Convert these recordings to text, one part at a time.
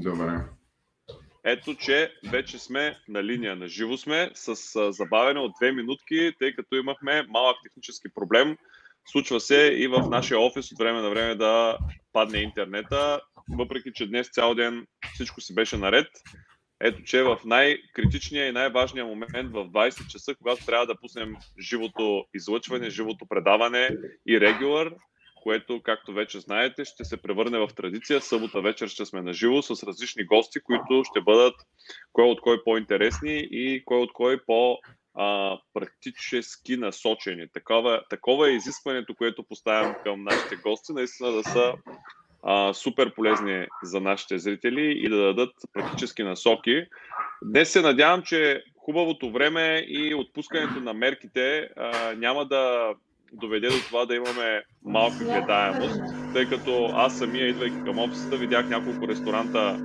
Добре. Ето, че вече сме на линия, на живо сме, с забавяне от две минутки, тъй като имахме малък технически проблем. Случва се и в нашия офис от време на време да падне интернета, въпреки че днес цял ден всичко си беше наред. Ето, че в най-критичния и най-важния момент в 20 часа, когато трябва да пуснем живото излъчване, живото предаване и регулър, което, както вече знаете, ще се превърне в традиция. Събота вечер ще сме на живо с различни гости, които ще бъдат кой от кой по-интересни и кой от кой по- практически насочени. Такова, такова е изискването, което поставям към нашите гости, наистина да са а, супер полезни за нашите зрители и да дадат практически насоки. Днес се надявам, че хубавото време и отпускането на мерките а, няма да доведе до това да имаме малка гледаемост, тъй като аз самия, идвайки към офисата, видях няколко ресторанта,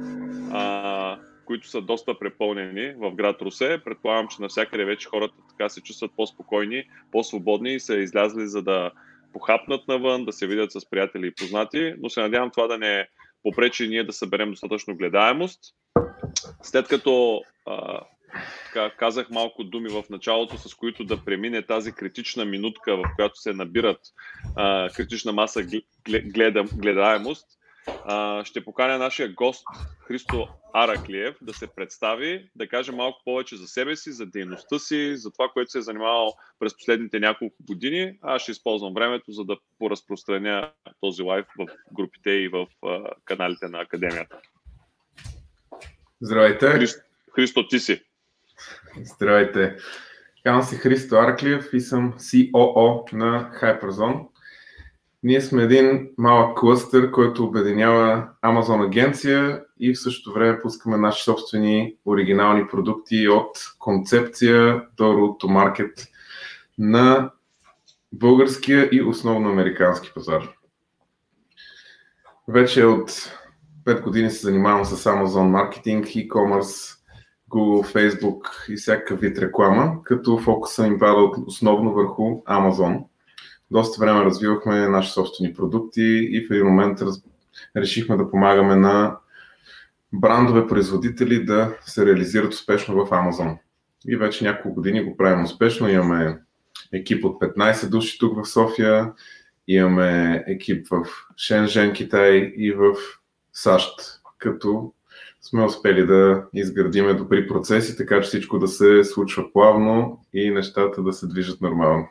а, които са доста препълнени в град Русе. Предполагам, че навсякъде вече хората така се чувстват по-спокойни, по-свободни и са излязли за да похапнат навън, да се видят с приятели и познати, но се надявам това да не попречи ние да съберем достатъчно гледаемост. След като така, казах малко думи в началото, с които да премине тази критична минутка, в която се набират а, критична маса гледа, гледаемост, а, ще поканя нашия гост Христо Араклиев да се представи, да каже малко повече за себе си, за дейността си, за това, което се е занимавал през последните няколко години. Аз ще използвам времето, за да поразпространя този лайф в групите и в а, каналите на Академията. Здравейте! Христо, Христо ти си. Здравейте! Казвам се Христо Арклиев и съм COO на Hyperzone. Ние сме един малък клъстър, който обединява Amazon агенция и в същото време пускаме наши собствени оригинални продукти от концепция до route to market на българския и основно американски пазар. Вече от 5 години се занимавам с Amazon маркетинг, e-commerce, Google, Facebook и всякакъв вид реклама, като фокуса им пада основно върху Amazon. Доста време развивахме наши собствени продукти и в един момент раз... решихме да помагаме на брандове производители да се реализират успешно в Amazon. И вече няколко години го правим успешно. Имаме екип от 15 души тук в София, имаме екип в Шенжен, Китай и в САЩ, като сме успели да изградиме добри процеси, така че всичко да се случва плавно и нещата да се движат нормално.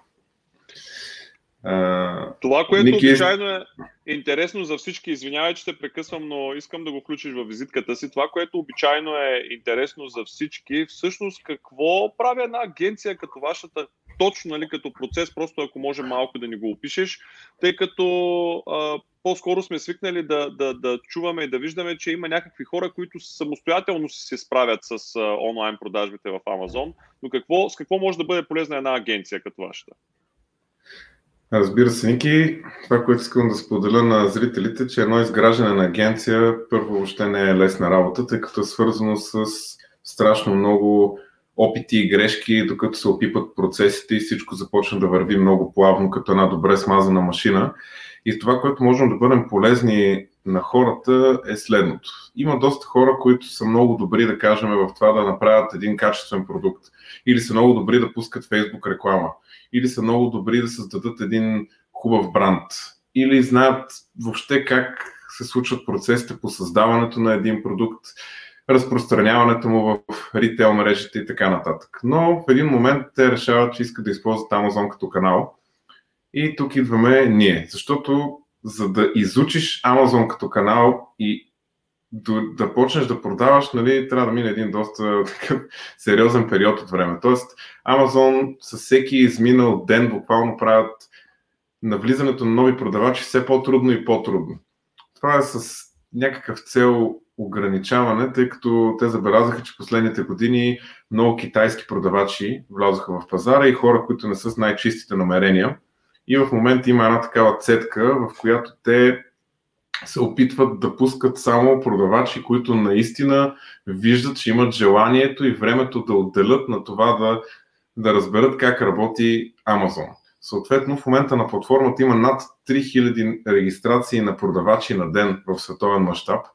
Това, което Ники... обичайно е интересно за всички, извинявай, че те прекъсвам, но искам да го включиш в визитката си. Това, което обичайно е интересно за всички, всъщност какво прави една агенция като вашата, точно нали, като процес, просто ако може малко да ни го опишеш, тъй като а, по-скоро сме свикнали да, да, да чуваме и да виждаме, че има някакви хора, които самостоятелно се справят с а, онлайн продажбите в Амазон, но какво, с какво може да бъде полезна една агенция като вашата? Разбира се, Ники, това, което искам да споделя на зрителите, че едно изграждане на агенция първо въобще не е лесна работа, тъй като е свързано с страшно много опити и грешки, докато се опипат процесите и всичко започне да върви много плавно, като една добре смазана машина. И това, което можем да бъдем полезни на хората е следното. Има доста хора, които са много добри, да кажем, в това да направят един качествен продукт. Или са много добри да пускат Facebook реклама. Или са много добри да създадат един хубав бранд. Или знаят въобще как се случват процесите по създаването на един продукт, разпространяването му в ритейл мрежите и така нататък. Но в един момент те решават, че искат да използват Amazon като канал и тук идваме ние, защото за да изучиш Amazon като канал и да, да почнеш да продаваш, нали, трябва да мине един доста такъв сериозен период от време. Тоест, Amazon със всеки изминал ден буквално правят навлизането на нови продавачи все по-трудно и по-трудно. Това е с някакъв цел ограничаване, тъй като те забелязаха, че последните години много китайски продавачи влязоха в пазара и хора, които не са с най-чистите намерения – и в момента има една такава цетка, в която те се опитват да пускат само продавачи, които наистина виждат, че имат желанието и времето да отделят на това да, да разберат как работи Amazon. Съответно, в момента на платформата има над 3000 регистрации на продавачи на ден в световен мащаб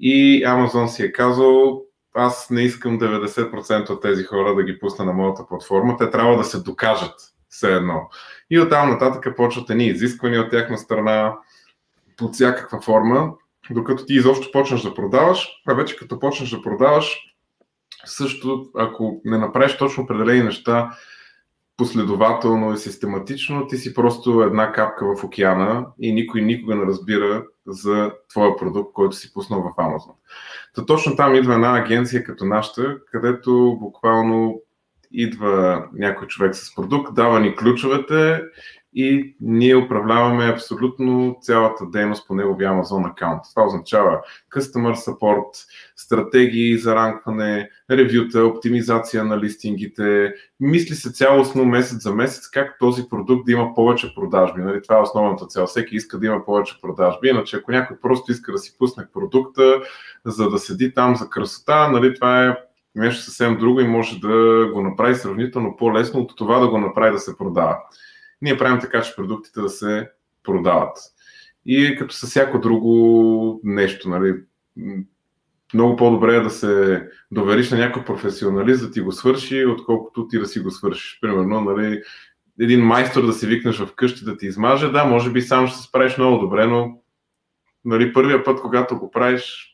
и Amazon си е казал, аз не искам 90% от тези хора да ги пусна на моята платформа, те трябва да се докажат все едно. И оттам нататък почват едни изисквания от тяхна страна под всякаква форма, докато ти изобщо почнеш да продаваш, а вече като почнеш да продаваш, също ако не направиш точно определени неща, последователно и систематично, ти си просто една капка в океана и никой никога не разбира за твоя продукт, който си пуснал в Amazon. Та точно там идва една агенция като нашата, където буквално идва някой човек с продукт, дава ни ключовете и ние управляваме абсолютно цялата дейност по неговия Amazon аккаунт. Това означава Customer Support, стратегии за ранкване, ревюта, оптимизация на листингите. Мисли се цялостно месец за месец как този продукт да има повече продажби. Нали? Това е основната цел. Всеки иска да има повече продажби. Иначе ако някой просто иска да си пусне продукта, за да седи там за красота, нали? това е нещо съвсем друго и може да го направи сравнително по-лесно от това да го направи да се продава ние правим така, че продуктите да се продават. И като със всяко друго нещо, нали, много по-добре е да се довериш на някой професионалист да ти го свърши, отколкото ти да си го свършиш. Примерно, нали, един майстор да си викнеш в къщи да ти измаже, да, може би сам ще се справиш много добре, но нали, първия път, когато го правиш,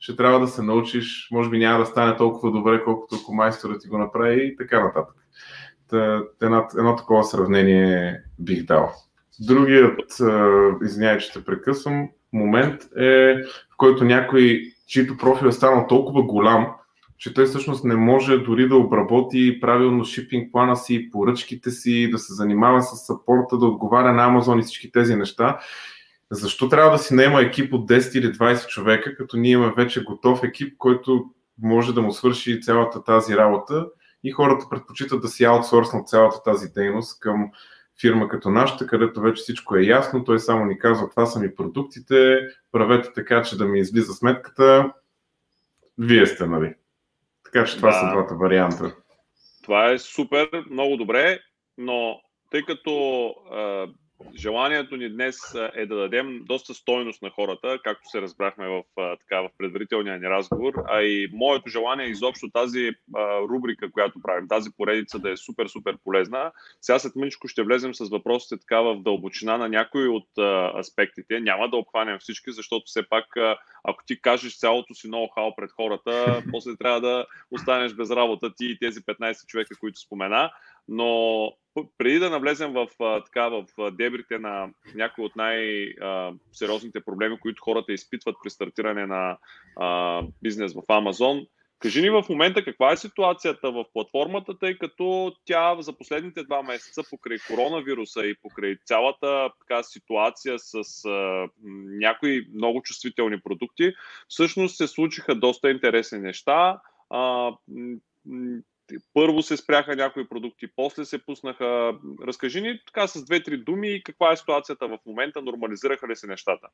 ще трябва да се научиш, може би няма да стане толкова добре, колкото ако майстора ти го направи и така нататък едно, едно такова сравнение бих дал. Другият, извинявай, че те прекъсвам, момент е в който някой, чийто профил е станал толкова голям, че той всъщност не може дори да обработи правилно шипинг плана си, поръчките си, да се занимава с сапорта, да отговаря на Amazon и всички тези неща. Защо трябва да си наема екип от 10 или 20 човека, като ние имаме вече готов екип, който може да му свърши цялата тази работа и хората предпочитат да си аутсорснат цялата тази дейност към фирма като нашата, където вече всичко е ясно, той само ни казва това са ми продуктите, правете така, че да ми излиза сметката, вие сте, нали? Така че това да. са двата варианта. Това е супер, много добре, но тъй като Желанието ни днес е да дадем доста стойност на хората, както се разбрахме в, така, в предварителния ни разговор, а и моето желание е изобщо тази а, рубрика, която правим, тази поредица да е супер, супер полезна. Сега след мъничко ще влезем с въпросите така в дълбочина на някои от а, аспектите. Няма да обхванем всички, защото все пак, а, ако ти кажеш цялото си ноу-хау пред хората, после трябва да останеш без работа ти и тези 15 човека, които спомена. Но преди да навлезем в, така, в дебрите на някои от най-сериозните проблеми, които хората изпитват при стартиране на а, бизнес в Амазон, Кажи ни в момента каква е ситуацията в платформата, тъй като тя за последните два месеца покрай коронавируса и покрай цялата така, ситуация с а, някои много чувствителни продукти, всъщност се случиха доста интересни неща. А, първо се спряха някои продукти, после се пуснаха. Разкажи ни така с две-три думи каква е ситуацията в момента, нормализираха ли се нещата?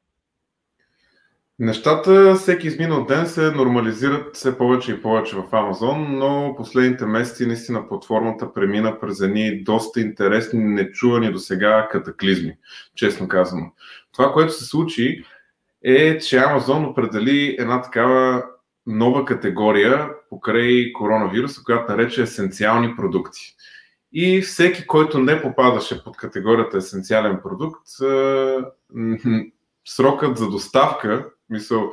Нещата всеки изминал ден се нормализират все повече и повече в Amazon, но последните месеци наистина платформата премина през едни доста интересни, нечувани до сега катаклизми, честно казано. Това, което се случи е, че Amazon определи една такава нова категория покрай коронавируса, която нарече есенциални продукти. И всеки, който не попадаше под категорията есенциален продукт, срокът за доставка, мисъл,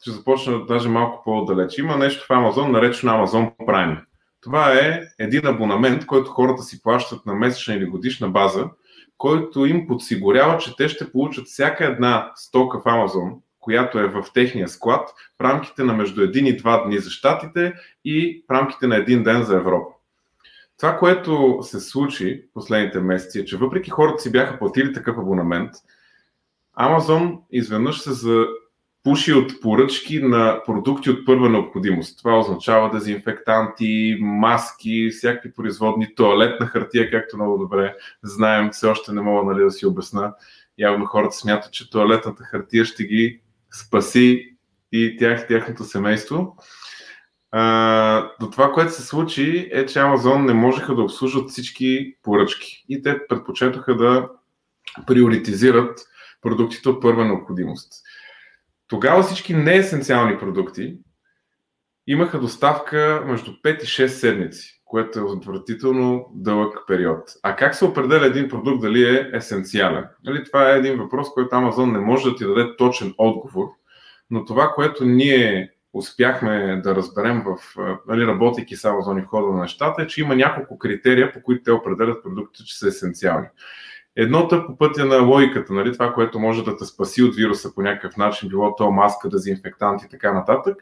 ще започна даже малко по-далеч. Има нещо в Amazon, наречено Amazon Prime. Това е един абонамент, който хората си плащат на месечна или годишна база, който им подсигурява, че те ще получат всяка една стока в Amazon, която е в техния склад, в рамките на между един и два дни за Штатите и в рамките на един ден за Европа. Това, което се случи последните месеци е, че въпреки хората си бяха платили такъв абонамент, Amazon изведнъж се запуши от поръчки на продукти от първа необходимост. Това означава дезинфектанти, маски, всякакви производни, туалетна хартия, както много добре знаем, все още не мога нали, да си обясна. Явно хората смятат, че туалетната хартия ще ги спаси и тях, тяхното семейство. А, до това, което се случи е, че Amazon не можеха да обслужват всички поръчки и те предпочетоха да приоритизират продуктите от първа необходимост. Тогава всички неесенциални продукти имаха доставка между 5 и 6 седмици, което е отвратително дълъг период. А как се определя един продукт дали е есенциален? Нали, това е един въпрос, който Amazon не може да ти даде точен отговор, но това, което ние успяхме да разберем в, нали, работейки с Amazon и хода на нещата, е, че има няколко критерия, по които те определят продуктите, че са есенциални. Едното е по пътя на логиката, нали, това, което може да те спаси от вируса по някакъв начин, било то маска, дезинфектант и така нататък.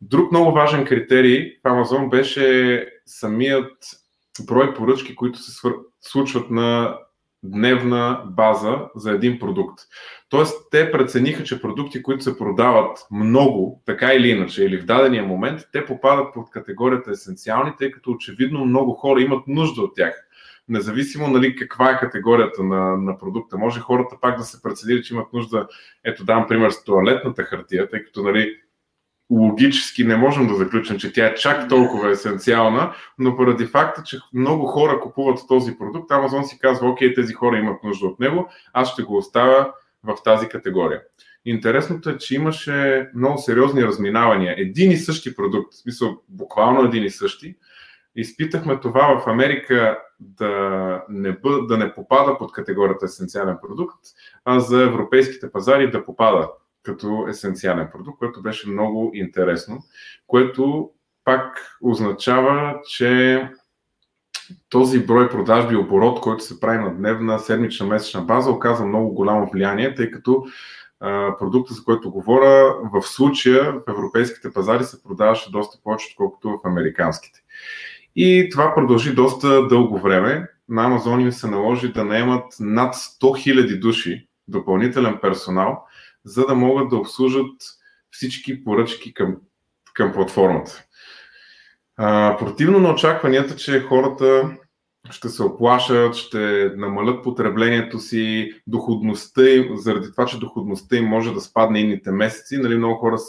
Друг много важен критерий в Amazon беше самият брой поръчки, които се свър... случват на дневна база за един продукт. Тоест, те прецениха, че продукти, които се продават много, така или иначе, или в дадения момент, те попадат под категорията есенциални, тъй като очевидно много хора имат нужда от тях. Независимо нали, каква е категорията на, на продукта. Може хората пак да се преценили, че имат нужда, ето дам пример с туалетната хартия, тъй като нали, логически не можем да заключим, че тя е чак толкова есенциална, но поради факта, че много хора купуват този продукт, Amazon си казва, окей, тези хора имат нужда от него, аз ще го оставя в тази категория. Интересното е, че имаше много сериозни разминавания. Един и същи продукт, в смисъл буквално един и същи. Изпитахме това в Америка да не, бъ, да не попада под категорията есенциален продукт, а за европейските пазари да попада като есенциален продукт, което беше много интересно, което пак означава, че този брой продажби оборот, който се прави на дневна, седмична, месечна база, оказва много голямо влияние, тъй като продукта, за който говоря, в случая в европейските пазари се продаваше доста повече, отколкото в американските. И това продължи доста дълго време. На Амазон им се наложи да наемат над 100 000 души допълнителен персонал, за да могат да обслужат всички поръчки към, към платформата. А, противно на очакванията, че хората ще се оплашат, ще намалят потреблението си, доходността им, заради това, че доходността им може да спадне едните месеци. Нали, много хора с,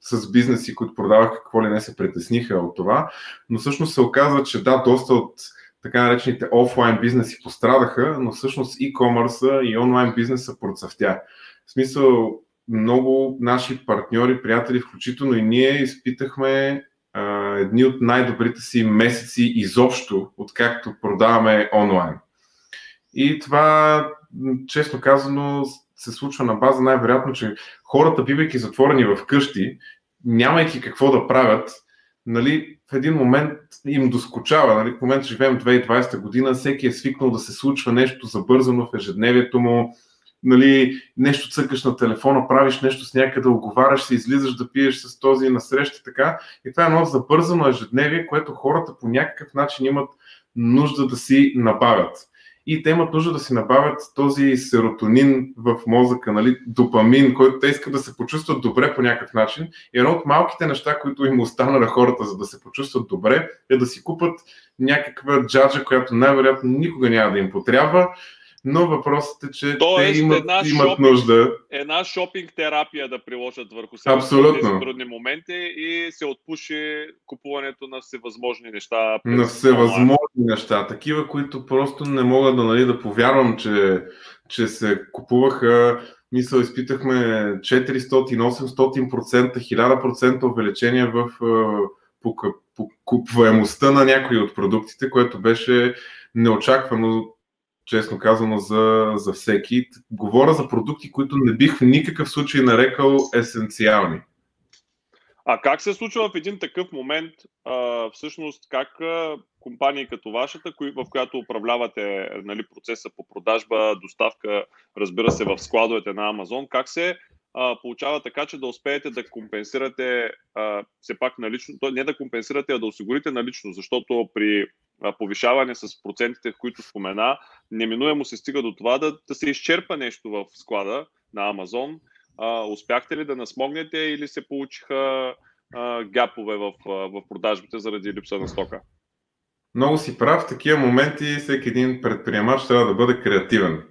с бизнеси, които продаваха какво ли не се притесниха от това, но всъщност се оказва, че да, доста от така наречените офлайн бизнеси пострадаха, но всъщност e-commerce и онлайн бизнеса процъфтя. В смисъл, много наши партньори, приятели, включително и ние, изпитахме а, едни от най-добрите си месеци изобщо, откакто продаваме онлайн. И това, честно казано, се случва на база най-вероятно, че хората, бивайки затворени в къщи, нямайки какво да правят, нали, в един момент им доскочава. Нали, в момента живеем 2020 година, всеки е свикнал да се случва нещо забързано в ежедневието му, нали, нещо цъкаш на телефона, правиш нещо с някъде, оговаряш се, излизаш да пиеш с този насреща така. И това е едно забързано ежедневие, което хората по някакъв начин имат нужда да си набавят. И те имат нужда да си набавят този серотонин в мозъка, нали, допамин, който те искат да се почувстват добре по някакъв начин. И едно от малките неща, които им остана на хората, за да се почувстват добре, е да си купат някаква джаджа, която най-вероятно никога няма да им потрябва, но въпросът е, че Тоест, те имат, една имат шопинг, нужда. Една шопинг терапия да приложат върху себе Абсолютно. трудни моменти и се отпуши купуването на всевъзможни неща. На всевъзможни неща, такива, които просто не мога да, нали, да повярвам, че, че се купуваха. Мисъл, изпитахме 400-800%, 1000% увеличение в покупваемостта на някои от продуктите, което беше неочаквано честно казано, за, за всеки. Говоря за продукти, които не бих в никакъв случай нарекал есенциални. А как се случва в един такъв момент, а, всъщност, как а, компании като вашата, кои, в която управлявате нали, процеса по продажба, доставка, разбира се, в складовете на Амазон, как се а, получава така, че да успеете да компенсирате а, все пак налично, не да компенсирате, а да осигурите налично, защото при повишаване с процентите, които спомена, неминуемо се стига до това да, да се изчерпа нещо в склада на Амазон. Успяхте ли да насмогнете или се получиха а, гапове в, в продажбите заради липса на стока? Много си прав. В такива моменти всеки един предприемач трябва да бъде креативен.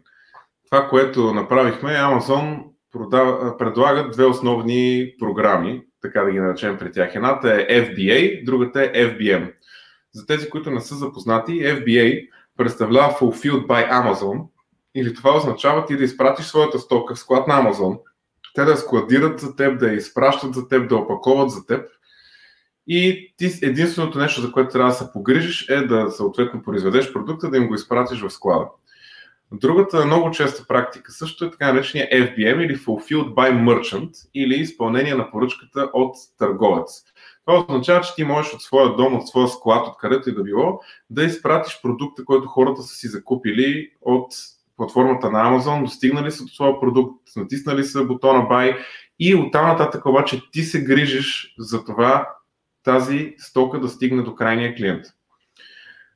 Това, което направихме, Amazon продава, предлагат две основни програми, така да ги наречем при тях. Едната е FBA, другата е FBM. За тези, които не са запознати, FBA представлява Fulfilled by Amazon или това означава ти да изпратиш своята стока в склад на Amazon, те да складират за теб, да я изпращат за теб, да опаковат за теб. И ти единственото нещо, за което трябва да се погрижиш, е да съответно произведеш продукта, да им го изпратиш в склада. Другата много честа практика също е така наречения FBM или Fulfilled by Merchant или изпълнение на поръчката от търговец. Това означава, че ти можеш от своя дом, от своя склад, откъдето и да било, да изпратиш продукта, който хората са си закупили от платформата на Amazon, достигнали са до своя продукт, натиснали са бутона Buy и оттам нататък обаче ти се грижиш за това тази стока да стигне до крайния клиент.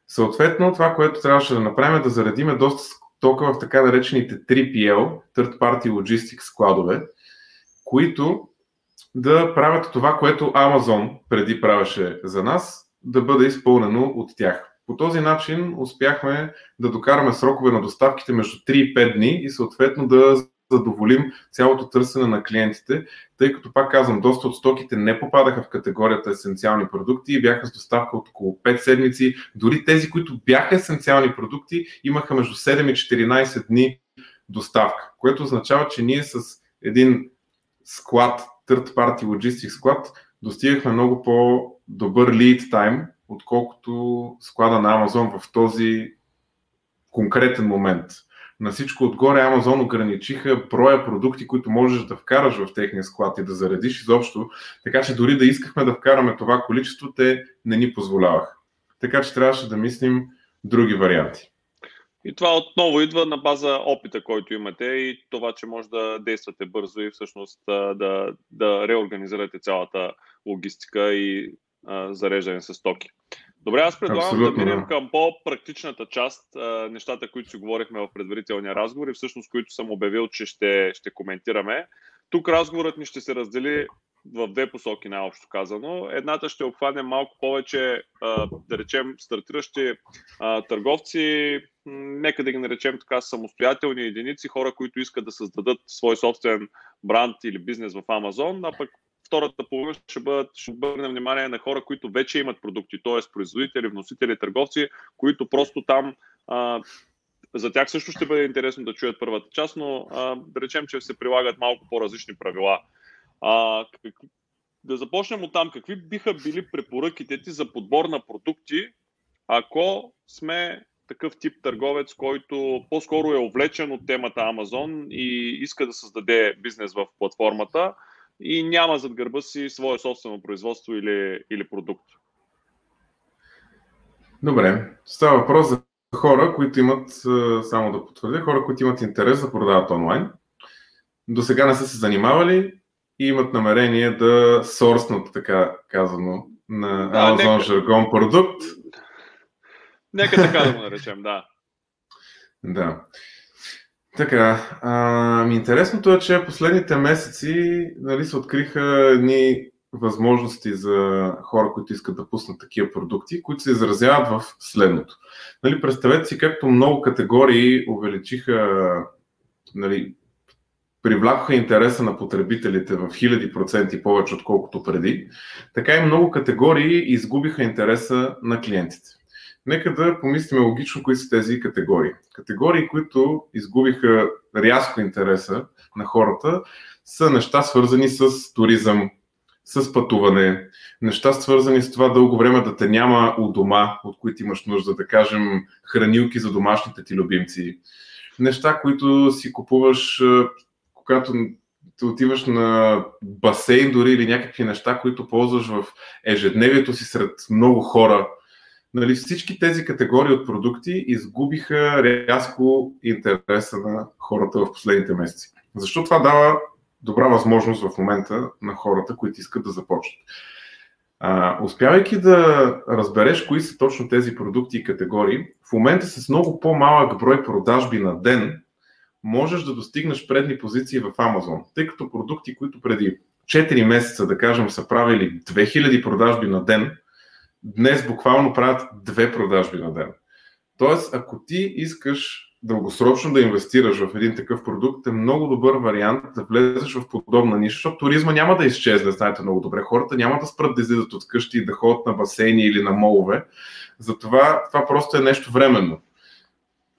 Съответно, това, което трябваше да направим е да заредиме доста стока в така наречените 3PL, Third Party Logistics складове, които да правят това, което Amazon преди правеше за нас, да бъде изпълнено от тях. По този начин успяхме да докараме срокове на доставките между 3 и 5 дни и съответно да задоволим цялото търсене на клиентите, тъй като, пак казвам, доста от стоките не попадаха в категорията есенциални продукти и бяха с доставка от около 5 седмици. Дори тези, които бяха есенциални продукти, имаха между 7 и 14 дни доставка, което означава, че ние с един склад, third party logistics склад, достигахме много по-добър lead time, отколкото склада на Amazon в този конкретен момент. На всичко отгоре Amazon ограничиха броя продукти, които можеш да вкараш в техния склад и да заредиш изобщо, така че дори да искахме да вкараме това количество, те не ни позволяваха. Така че трябваше да мислим други варианти. И това отново идва на база опита, който имате и това, че може да действате бързо и всъщност да, да реорганизирате цялата логистика и а, зареждане с токи. Добре, аз предлагам Абсолютно, да минем към по-практичната част, нещата, които си говорихме в предварителния разговор и всъщност които съм обявил, че ще, ще коментираме. Тук разговорът ни ще се раздели в две посоки, най-общо казано. Едната ще обхване малко повече, да речем, стартиращи търговци, нека да ги наречем така самостоятелни единици, хора, които искат да създадат свой собствен бранд или бизнес в Амазон, а пък втората половина ще, бъдат, ще обърнем внимание на хора, които вече имат продукти, т.е. производители, вносители, търговци, които просто там за тях също ще бъде интересно да чуят първата част, но а, да речем, че се прилагат малко по-различни правила. А, как, да започнем от там. Какви биха били препоръките ти за подбор на продукти, ако сме такъв тип търговец, който по-скоро е увлечен от темата Amazon и иска да създаде бизнес в платформата, и няма зад гърба си свое собствено производство или, или продукт. Добре. Става въпрос за хора, които имат, само да потвърдя, хора, които имат интерес да продават онлайн. До сега не са се занимавали и имат намерение да сорснат, така казано, на да, Amazon нека... жаргон продукт. Нека така да го наречем, да. Да. Така, ами интересното е, че последните месеци нали, се откриха едни възможности за хора, които искат да пуснат такива продукти, които се изразяват в следното. Нали, представете си както много категории увеличиха, нали, привлякоха интереса на потребителите в хиляди проценти повече, отколкото преди, така и много категории изгубиха интереса на клиентите. Нека да помислим логично кои са тези категории. Категории, които изгубиха рязко интереса на хората, са неща свързани с туризъм, с пътуване, неща свързани с това дълго време да те няма у дома, от които имаш нужда, да кажем хранилки за домашните ти любимци, неща, които си купуваш, когато ти отиваш на басейн дори или някакви неща, които ползваш в ежедневието си сред много хора – нали, всички тези категории от продукти изгубиха рязко интереса на хората в последните месеци. Защо това дава добра възможност в момента на хората, които искат да започнат. А, успявайки да разбереш кои са точно тези продукти и категории, в момента с много по-малък брой продажби на ден, можеш да достигнеш предни позиции в Amazon, тъй като продукти, които преди 4 месеца, да кажем, са правили 2000 продажби на ден, днес буквално правят две продажби на ден. Тоест, ако ти искаш дългосрочно да инвестираш в един такъв продукт, е много добър вариант да влезеш в подобна ниша, защото туризма няма да изчезне, знаете много добре. Хората няма да спрат да излизат от къщи и да ходят на басейни или на молове. Затова това просто е нещо временно.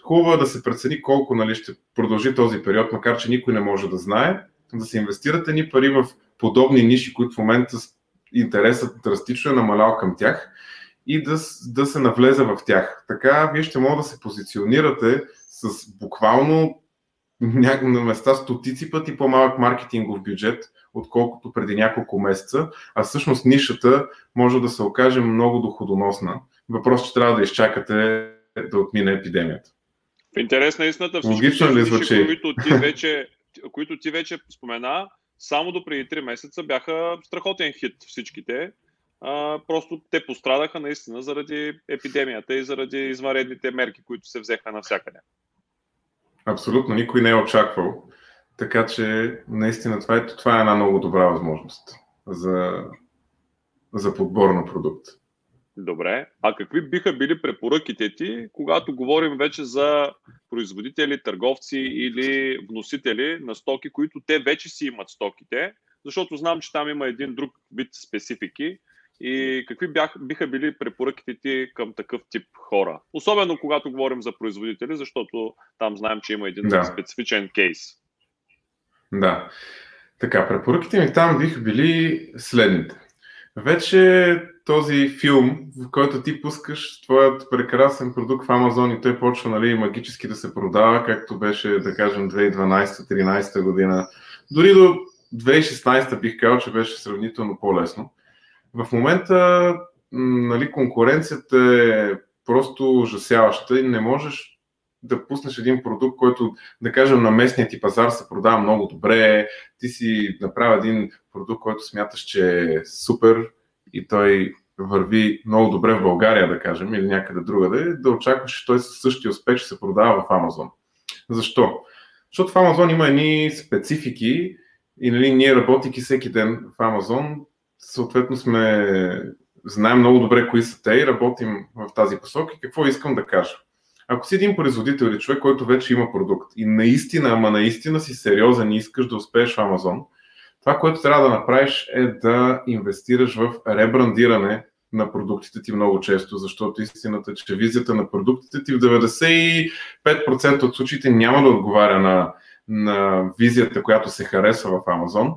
Хубаво е да се прецени колко нали, ще продължи този период, макар че никой не може да знае. да се инвестирате ни пари в подобни ниши, които в момента интересът драстично е намалял към тях и да, да се навлезе в тях. Така вие ще могат да се позиционирате с буквално на места стотици пъти по-малък маркетингов бюджет, отколкото преди няколко месеца, а всъщност нишата може да се окаже много доходоносна. Въпрос, че трябва да изчакате да отмине епидемията. В интерес на истината, всички звучи? които ти вече, които ти вече спомена, само до преди 3 месеца бяха страхотен хит всичките. А, просто те пострадаха наистина заради епидемията и заради извънредните мерки, които се взеха навсякъде. Абсолютно, никой не е очаквал. Така че наистина това е, това е една много добра възможност за, за подбор на продукт. Добре. А какви биха били препоръките ти, когато говорим вече за производители, търговци или вносители на стоки, които те вече си имат стоките, защото знам, че там има един друг вид специфики. И какви бях, биха били препоръките ти към такъв тип хора? Особено когато говорим за производители, защото там знаем, че има един да. специфичен кейс. Да. Така, препоръките ми там биха били следните. Вече този филм, в който ти пускаш твоят прекрасен продукт в Амазон и той почва нали, магически да се продава, както беше, да кажем, 2012-2013 година. Дори до 2016 бих казал, че беше сравнително по-лесно. В момента нали, конкуренцията е просто ужасяваща и не можеш да пуснеш един продукт, който, да кажем, на местния ти пазар се продава много добре, ти си направи един продукт, който смяташ, че е супер и той върви много добре в България, да кажем, или някъде другаде, да очакваш, че той със същия успех ще се продава в Амазон. Защо? Защото в Амазон има едни специфики и нали, ние работейки всеки ден в Амазон, съответно сме, знаем много добре кои са те и работим в тази посока. И какво искам да кажа? Ако си един производител или човек, който вече има продукт и наистина, ама наистина си сериозен и искаш да успееш в Амазон, това, което трябва да направиш е да инвестираш в ребрандиране на продуктите ти много често, защото истината е, че визията на продуктите ти в 95% от случаите няма да отговаря на, на визията, която се харесва в Амазон.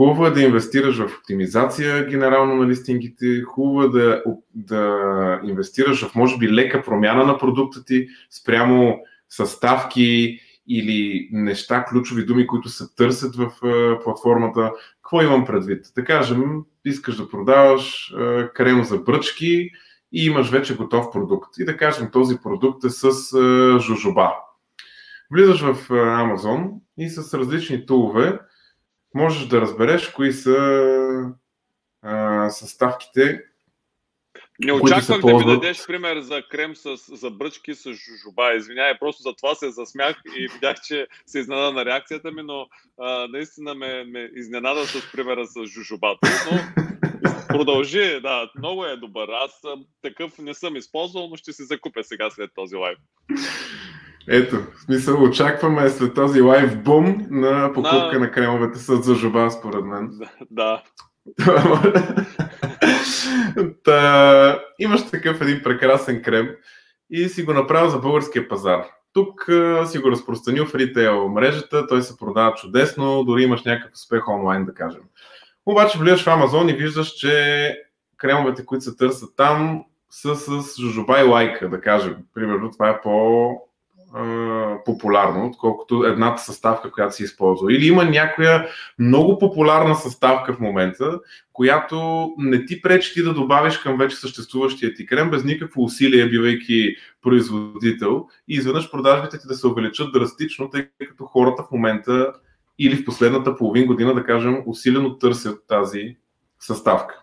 Хубаво е да инвестираш в оптимизация генерално на листингите, хубаво е да, да инвестираш в може би лека промяна на продукта ти спрямо съставки или неща, ключови думи, които се търсят в платформата. Какво имам предвид? Да кажем, искаш да продаваш крем за бръчки и имаш вече готов продукт. И да кажем, този продукт е с жужоба. Влизаш в Amazon и с различни тулове можеш да разбереш кои са а, съставките. Не очаквах да ми дадеш пример за крем с, за бръчки с жужоба. Извинявай, просто за това се засмях и видях, че се изненада на реакцията ми, но а, наистина ме, ме изненада с примера с жужобата. Но продължи, да, много е добър. Аз такъв не съм използвал, но ще си закупя сега след този лайв. Ето, в смисъл, очакваме след този лайв бум на покупка на, на кремовете с зажоба, според мен. Да. Та, имаш такъв един прекрасен крем и си го направил за българския пазар. Тук а, си го разпространил в ритейл мрежата, той се продава чудесно, дори имаш някакъв успех онлайн, да кажем. Обаче влизаш в Амазон и виждаш, че кремовете, които се търсят там, са с жожоба и лайка, да кажем. Примерно това е по популярно, отколкото едната съставка, която се използва. Или има някоя много популярна съставка в момента, която не ти пречи ти да добавиш към вече съществуващия ти крем без никакво усилие, бивайки производител и изведнъж продажбите ти да се увеличат драстично, тъй като хората в момента или в последната половин година, да кажем, усилено търсят тази съставка.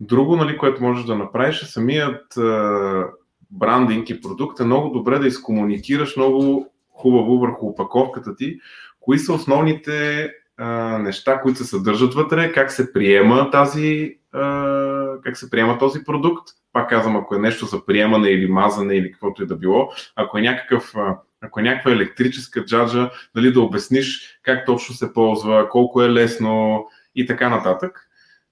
Друго, нали, което можеш да направиш е самият брандинг и продукт е много добре да изкомуникираш много хубаво върху опаковката ти, кои са основните а, неща, които се съдържат вътре, как се приема тази, а, как се приема този продукт. Пак казвам, ако е нещо за приемане или мазане или каквото и да било, ако е някакъв ако е някаква електрическа джаджа, дали да обясниш как точно се ползва, колко е лесно и така нататък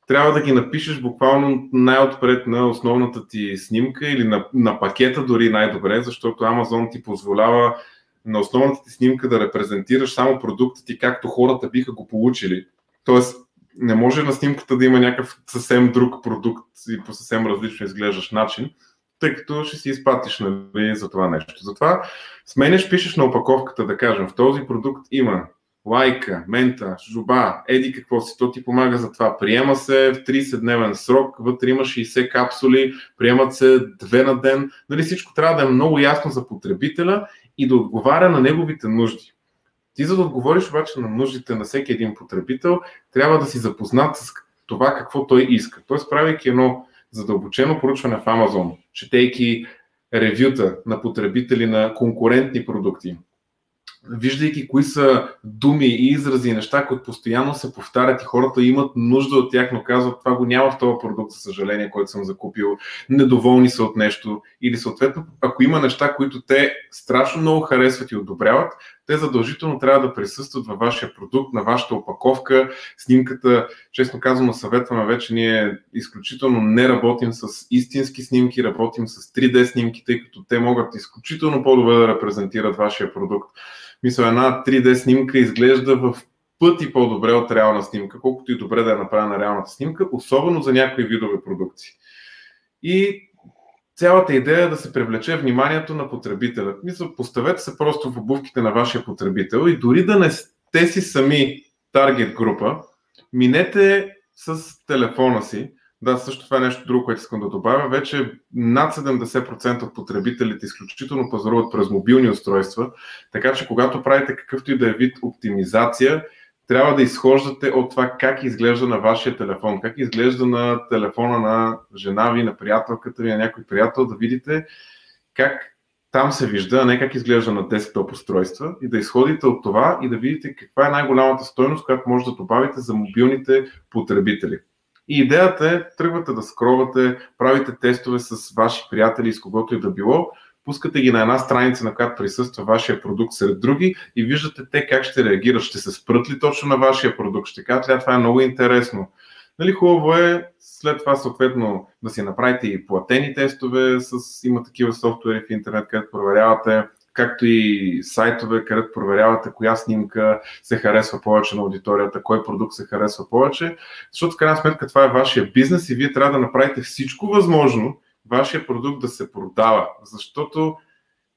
трябва да ги напишеш буквално най-отпред на основната ти снимка или на, на пакета дори най-добре, защото Amazon ти позволява на основната ти снимка да репрезентираш само продукта ти, както хората биха го получили. Тоест, не може на снимката да има някакъв съвсем друг продукт и по съвсем различно изглеждаш начин, тъй като ще си изпатиш нали, за това нещо. Затова сменяш, пишеш на опаковката, да кажем, в този продукт има лайка, мента, жуба, еди какво си, то ти помага за това. Приема се в 30-дневен срок, вътре има 60 капсули, приемат се две на ден. Нали, всичко трябва да е много ясно за потребителя и да отговаря на неговите нужди. Ти за да отговориш обаче на нуждите на всеки един потребител, трябва да си запознат с това какво той иска. Тоест, правейки едно задълбочено поручване в Amazon, четейки ревюта на потребители на конкурентни продукти, виждайки кои са думи и изрази и неща, които постоянно се повтарят и хората имат нужда от тях, но казват това го няма в този продукт, за съжаление, който съм закупил, недоволни са от нещо. Или съответно, ако има неща, които те страшно много харесват и одобряват, те задължително трябва да присъстват във вашия продукт, на вашата опаковка, снимката. Честно казано, съветваме вече, ние изключително не работим с истински снимки, работим с 3D снимки, тъй като те могат изключително по-добре да репрезентират вашия продукт. Мисля, една 3D снимка изглежда в пъти по-добре от реална снимка, колкото и добре да е направена реалната снимка, особено за някои видове продукции. И цялата идея е да се привлече вниманието на потребителя. Мисля, поставете се просто в обувките на вашия потребител и дори да не сте си сами таргет група, минете с телефона си. Да, също това е нещо друго, което искам да добавя. Вече над 70% от потребителите изключително пазаруват през мобилни устройства, така че когато правите какъвто и да е вид оптимизация, трябва да изхождате от това как изглежда на вашия телефон, как изглежда на телефона на жена ви, на приятелката ви, на някой приятел, да видите как там се вижда, а не как изглежда на десктоп устройства и да изходите от това и да видите каква е най-голямата стойност, която може да добавите за мобилните потребители. И идеята е, тръгвате да скровате, правите тестове с ваши приятели с когото и да било, пускате ги на една страница, на която присъства вашия продукт сред други и виждате те как ще реагират. Ще се спрат ли точно на вашия продукт? Ще кажат, това е много интересно. Нали, хубаво е след това съответно да си направите и платени тестове, с, има такива софтуери в интернет, където проверявате, както и сайтове, където проверявате коя снимка се харесва повече на аудиторията, кой продукт се харесва повече, защото в крайна сметка това е вашия бизнес и вие трябва да направите всичко възможно, вашия продукт да се продава, защото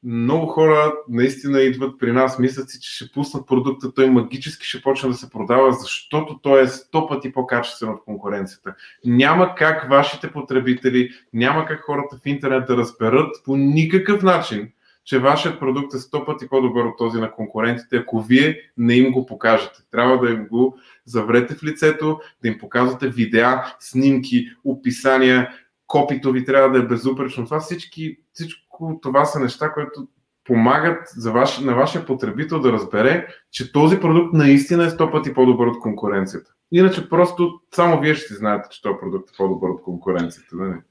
много хора наистина идват при нас, мислят си, че ще пуснат продукта, той магически ще почне да се продава, защото той е сто пъти по-качествен от конкуренцията. Няма как вашите потребители, няма как хората в интернет да разберат по никакъв начин, че вашият продукт е сто пъти по-добър от този на конкурентите, ако вие не им го покажете. Трябва да им го заврете в лицето, да им показвате видеа, снимки, описания, копито ви трябва да е безупречно. Това всички, всичко това са неща, които помагат за ваш, на вашия потребител да разбере, че този продукт наистина е сто пъти по-добър от конкуренцията. Иначе просто само вие ще знаете, че този продукт е по-добър от конкуренцията. Не?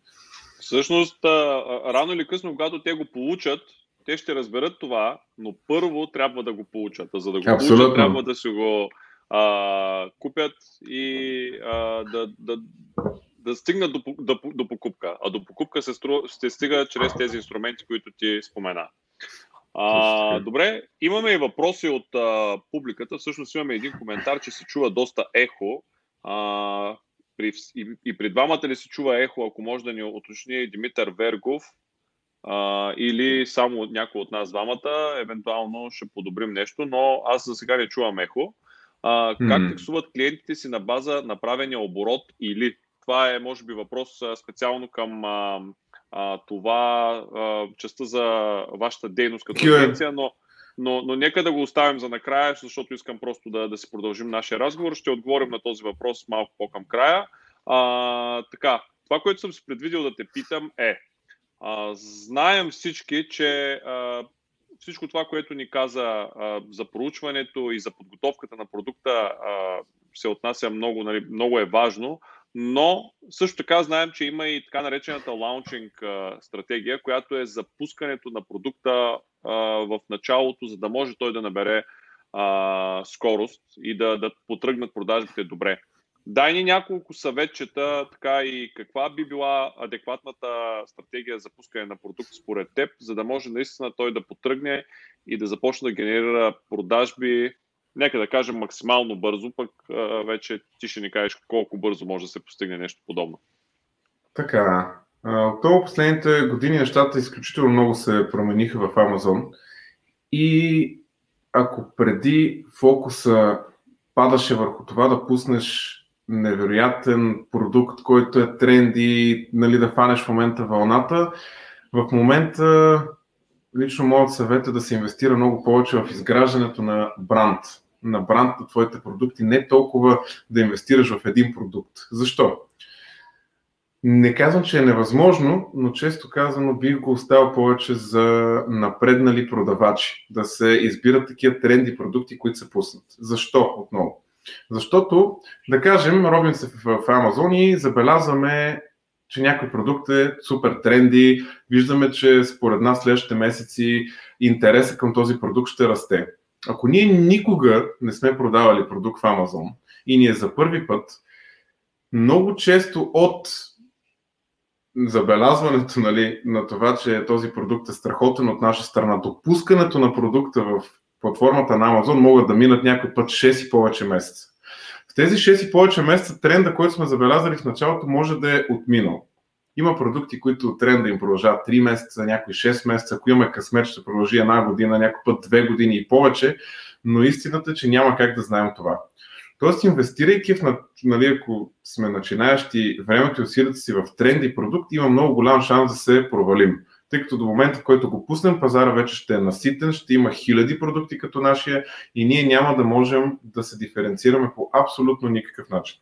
Всъщност, рано или късно, когато те го получат, те ще разберат това, но първо трябва да го получат. А за да го Абсолютно. получат, трябва да си го а, купят и а, да, да, да стигнат до, до, до покупка. А до покупка се, стру, се стига чрез тези инструменти, които ти спомена. А, добре, имаме и въпроси от а, публиката. Всъщност имаме един коментар, че се чува доста ехо. А, при, и, и при двамата ли се чува ехо, ако може да ни уточни Димитър Вергов а, или само някой от нас двамата, евентуално ще подобрим нещо, но аз за сега не чувам ехо. А, как таксуват клиентите си на база направения оборот или това е, може би, въпрос специално към а, а, това а, частта за вашата дейност като агенция, но, но, но нека да го оставим за накрая, защото искам просто да, да си продължим нашия разговор. Ще отговорим на този въпрос малко по-към края. А, така, това, което съм си предвидил да те питам е, а, знаем всички, че а, всичко това, което ни каза а, за проучването и за подготовката на продукта а, се отнася много, нали, много е важно, но също така знаем, че има и така наречената лаунчинг стратегия, която е запускането на продукта а, в началото, за да може той да набере а, скорост и да, да потръгнат продажбите добре. дай ни няколко съветчета, така и каква би била адекватната стратегия за пускане на продукт според теб, за да може наистина той да потръгне и да започне да генерира продажби, нека да кажем максимално бързо, пък вече ти ще ни кажеш колко бързо може да се постигне нещо подобно. Така, от последните години нещата изключително много се промениха в Амазон и ако преди фокуса падаше върху това да пуснеш невероятен продукт, който е тренди, нали, да фанеш в момента вълната, в момента лично моят съвет е да се инвестира много повече в изграждането на бранд, на бранд на твоите продукти, не толкова да инвестираш в един продукт. Защо? Не казвам, че е невъзможно, но често казано бих го оставил повече за напреднали продавачи, да се избират такива тренди продукти, които се пуснат. Защо отново? Защото, да кажем, робим се в Amazon и забелязваме, че някой продукт е супер тренди, виждаме, че според нас следващите месеци интереса към този продукт ще расте. Ако ние никога не сме продавали продукт в Amazon и ни е за първи път, много често от забелязването нали, на това, че този продукт е страхотен от наша страна, допускането на продукта в платформата на Amazon могат да минат някой път 6 и повече месеца. В тези 6 и повече месеца тренда, който сме забелязали в началото, може да е отминал. Има продукти, които тренда им продължават 3 месеца, някои 6 месеца, ако имаме късмет, ще продължи една година, някой път 2 години и повече, но истината е, че няма как да знаем това. Тоест, инвестирайки в, нали, ако сме начинаещи времето и усилията си в тренди продукт, има много голям шанс да се провалим. Тъй като до момента, в който го пуснем, пазара вече ще е наситен, ще има хиляди продукти като нашия и ние няма да можем да се диференцираме по абсолютно никакъв начин.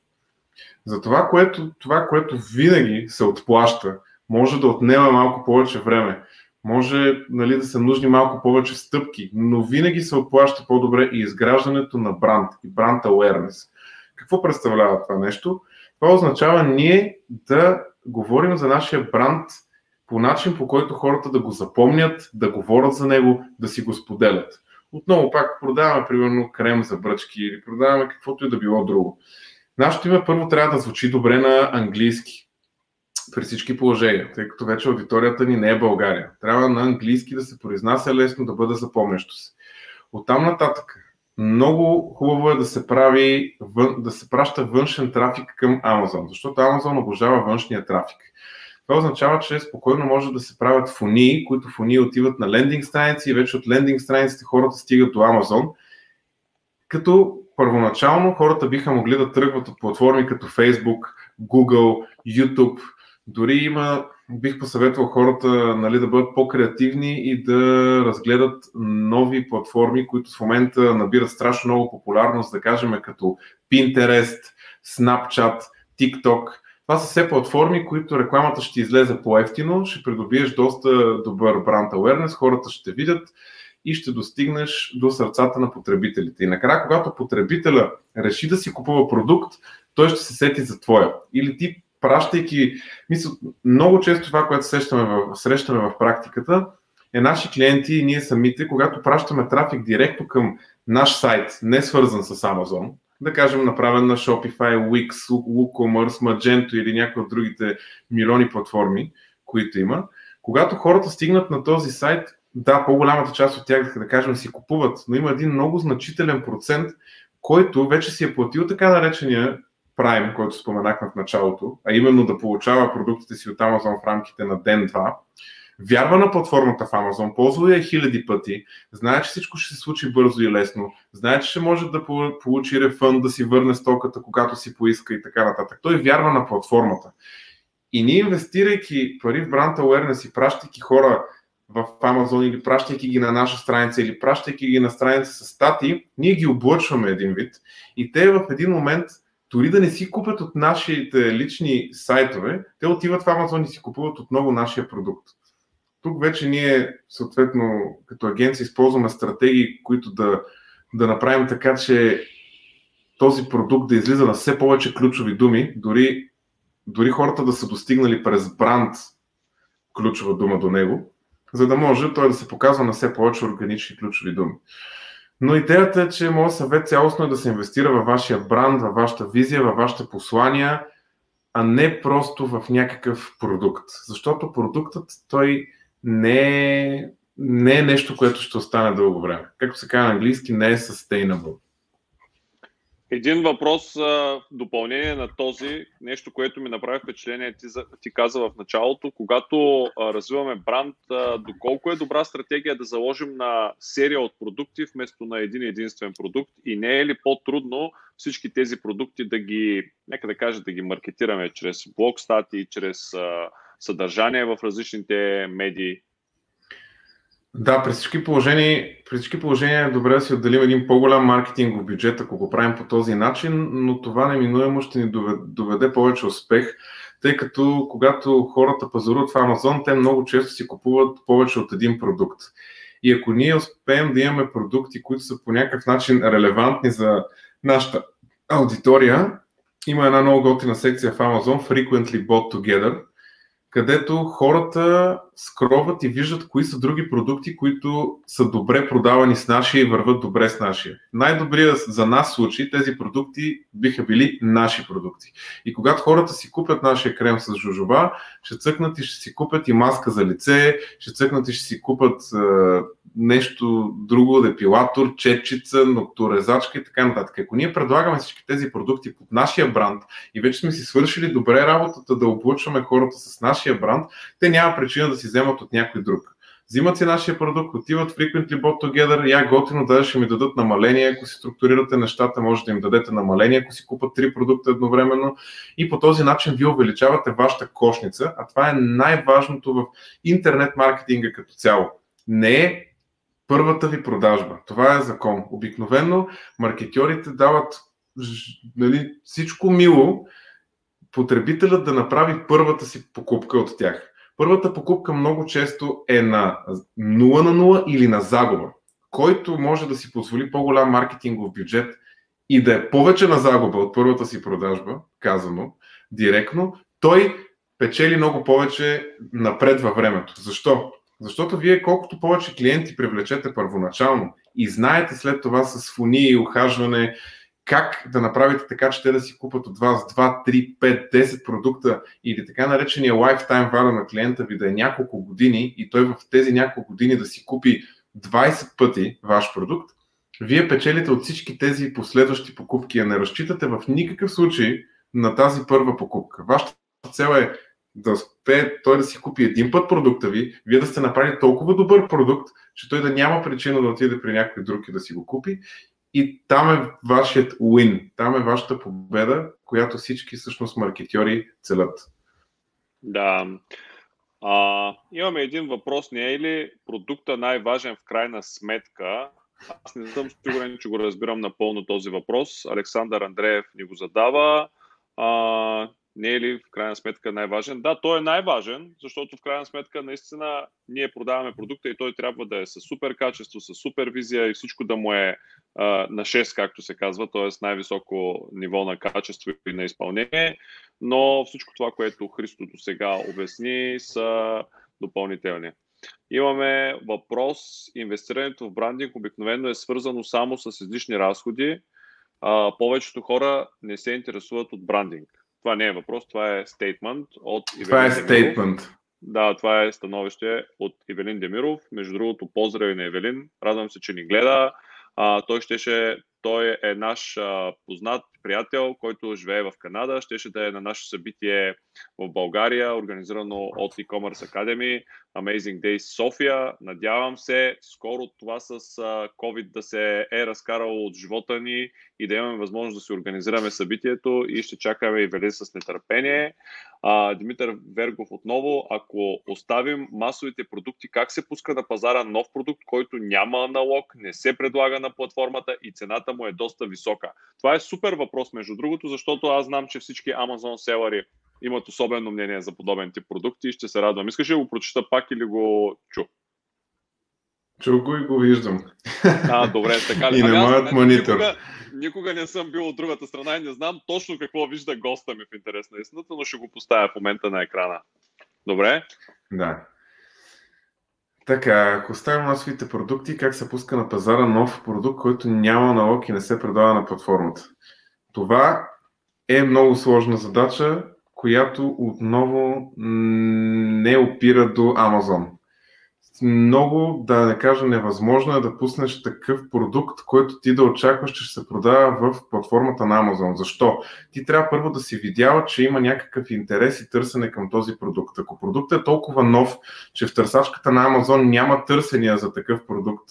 За това, което, това, което винаги се отплаща, може да отнема малко повече време, може нали, да са нужни малко повече стъпки, но винаги се отплаща по-добре и изграждането на бранд и бранд awareness. Какво представлява това нещо? Това означава ние да говорим за нашия бранд по начин, по който хората да го запомнят, да говорят за него, да си го споделят. Отново пак продаваме, примерно, крем за бръчки или продаваме каквото и да било друго. Нашето име първо трябва да звучи добре на английски при всички положения, тъй като вече аудиторията ни не е България. Трябва на английски да се произнася лесно, да бъде запомнящо се. Оттам нататък, много хубаво е да се прави, да се праща външен трафик към Amazon, защото Amazon обожава външния трафик. Това означава, че спокойно може да се правят фони, които фони отиват на лендинг страници и вече от лендинг страниците хората стигат до Amazon. Като първоначално хората биха могли да тръгват от платформи като Facebook, Google, YouTube, дори има, бих посъветвал хората нали, да бъдат по-креативни и да разгледат нови платформи, които в момента набират страшно много популярност, да кажем като Pinterest, Snapchat, TikTok. Това са все платформи, които рекламата ще излезе по-ефтино, ще придобиеш доста добър бранд awareness, хората ще видят и ще достигнеш до сърцата на потребителите. И накрая, когато потребителя реши да си купува продукт, той ще се сети за твоя. Или ти пращайки, мисля, много често това, което срещаме в, срещаме в практиката, е наши клиенти и ние самите, когато пращаме трафик директно към наш сайт, не свързан с Amazon, да кажем направен на Shopify, Wix, WooCommerce, Magento или някои от другите милиони платформи, които има, когато хората стигнат на този сайт, да, по-голямата част от тях, да кажем, си купуват, но има един много значителен процент, който вече си е платил така наречения Prime, който споменахме в началото, а именно да получава продуктите си от Amazon в рамките на ден-два, вярва на платформата в Amazon, ползва я хиляди пъти, знае, че всичко ще се случи бързо и лесно, знае, че ще може да получи рефънд, да си върне стоката, когато си поиска и така нататък. Той вярва на платформата. И ние инвестирайки пари в бранд awareness и пращайки хора в Amazon или пращайки ги на наша страница или пращайки ги на страница с стати, ние ги облъчваме един вид и те в един момент дори да не си купят от нашите лични сайтове, те отиват в Amazon и си купуват отново нашия продукт. Тук вече ние, съответно, като агенция използваме стратегии, които да, да направим така, че този продукт да излиза на все повече ключови думи, дори, дори хората да са достигнали през бранд ключова дума до него, за да може той да се показва на все повече органични ключови думи. Но идеята е, че моят съвет цялостно е да се инвестира във вашия бранд, във вашата визия, във вашите послания, а не просто в някакъв продукт. Защото продуктът той не не е нещо, което ще остане дълго време. Както се казва на английски, не е sustainable. Един въпрос в допълнение на този, нещо, което ми направи впечатление, ти, ти каза в началото, когато развиваме бранд, а, доколко е добра стратегия да заложим на серия от продукти вместо на един единствен продукт и не е ли по-трудно всички тези продукти да ги, нека да кажа, да ги маркетираме чрез блог статии, чрез а, съдържание в различните медии? Да, при всички, положения, при всички положения е добре да си отделим един по-голям маркетингов бюджет, ако го правим по този начин, но това неминуемо ще ни доведе, повече успех, тъй като когато хората пазаруват в Амазон, те много често си купуват повече от един продукт. И ако ние успеем да имаме продукти, които са по някакъв начин релевантни за нашата аудитория, има една много готина секция в Amazon, Frequently Bought Together, където хората скроват и виждат кои са други продукти, които са добре продавани с нашия и върват добре с нашия. Най-добрият за нас случай тези продукти биха били наши продукти. И когато хората си купят нашия крем с жужоба, ще цъкнат и ще си купят и маска за лице, ще цъкнат и ще си купат е, нещо друго, депилатор, четчица, ноктурезачка и така нататък. Ако ние предлагаме всички тези продукти под нашия бранд и вече сме си свършили добре работата да облъчваме хората с нашия бранд, те няма причина да си вземат от някой друг. Взимат си нашия продукт, отиват frequently bought together, я готино, даже ще ми дадат намаление, ако си структурирате нещата, може да им дадете намаление, ако си купат три продукта едновременно и по този начин вие увеличавате вашата кошница, а това е най-важното в интернет маркетинга като цяло. Не е първата ви продажба. Това е закон. Обикновено маркетьорите дават нали, всичко мило потребителят да направи първата си покупка от тях. Първата покупка много често е на 0 на 0 или на загуба. Който може да си позволи по-голям маркетингов бюджет и да е повече на загуба от първата си продажба, казано директно, той печели много повече напред във времето. Защо? Защото вие колкото повече клиенти привлечете първоначално и знаете след това с фони и ухажване как да направите така, че те да си купат от вас 2, 3, 5, 10 продукта или така наречения lifetime value на клиента ви да е няколко години и той в тези няколко години да си купи 20 пъти ваш продукт, вие печелите от всички тези последващи покупки, а не разчитате в никакъв случай на тази първа покупка. Вашата цел е да успее той да си купи един път продукта ви, вие да сте направили толкова добър продукт, че той да няма причина да отиде при някой друг и да си го купи и там е вашият win, там е вашата победа, която всички всъщност маркетьори целят. Да. А, имаме един въпрос. Не е ли продукта най-важен в крайна сметка? Аз не съм сигурен, че го разбирам напълно този въпрос. Александър Андреев ни го задава. А, не е ли в крайна сметка най-важен? Да, той е най-важен, защото в крайна сметка наистина ние продаваме продукта и той трябва да е с супер качество, с супер визия и всичко да му е а, на 6, както се казва, т.е. най-високо ниво на качество и на изпълнение, но всичко това, което Христо до сега обясни, са допълнителни. Имаме въпрос. Инвестирането в брандинг обикновено е свързано само с излишни разходи. А, повечето хора не се интересуват от брандинг. Това не е въпрос, това е стейтмент от Ивелин Това е стейтмент. Да, това е становище от Евелин Демиров. Между другото, поздрави на Евелин. Радвам се, че ни гледа. А, той щеше той е наш а, познат приятел, който живее в Канада. Щеше да е на наше събитие в България, организирано от e-commerce Academy, Amazing Days София. Надявам се скоро това с COVID да се е разкарало от живота ни и да имаме възможност да си организираме събитието и ще чакаме и вели с нетърпение. Димитър Вергов отново, ако оставим масовите продукти, как се пуска на пазара нов продукт, който няма аналог, не се предлага на платформата и цената му е доста висока? Това е супер въпрос, между другото, защото аз знам, че всички Amazon селари имат особено мнение за подобен тип продукти и ще се радвам. Искаш ли го прочита пак или го чу? Чу го и го виждам. А, добре, така ли? и не моят монитор. Никога, никога не съм бил от другата страна и не знам точно какво вижда госта ми в интерес на истината, но ще го поставя в момента на екрана. Добре? Да. Така, ако оставим масовите продукти, как се пуска на пазара нов продукт, който няма налог и не се предлага на платформата? Това е много сложна задача, която отново не опира до Amazon много, да не кажа невъзможно е да пуснеш такъв продукт, който ти да очакваш, че ще се продава в платформата на Amazon. Защо? Ти трябва първо да си видяла, че има някакъв интерес и търсене към този продукт. Ако продуктът е толкова нов, че в търсачката на Amazon няма търсения за такъв продукт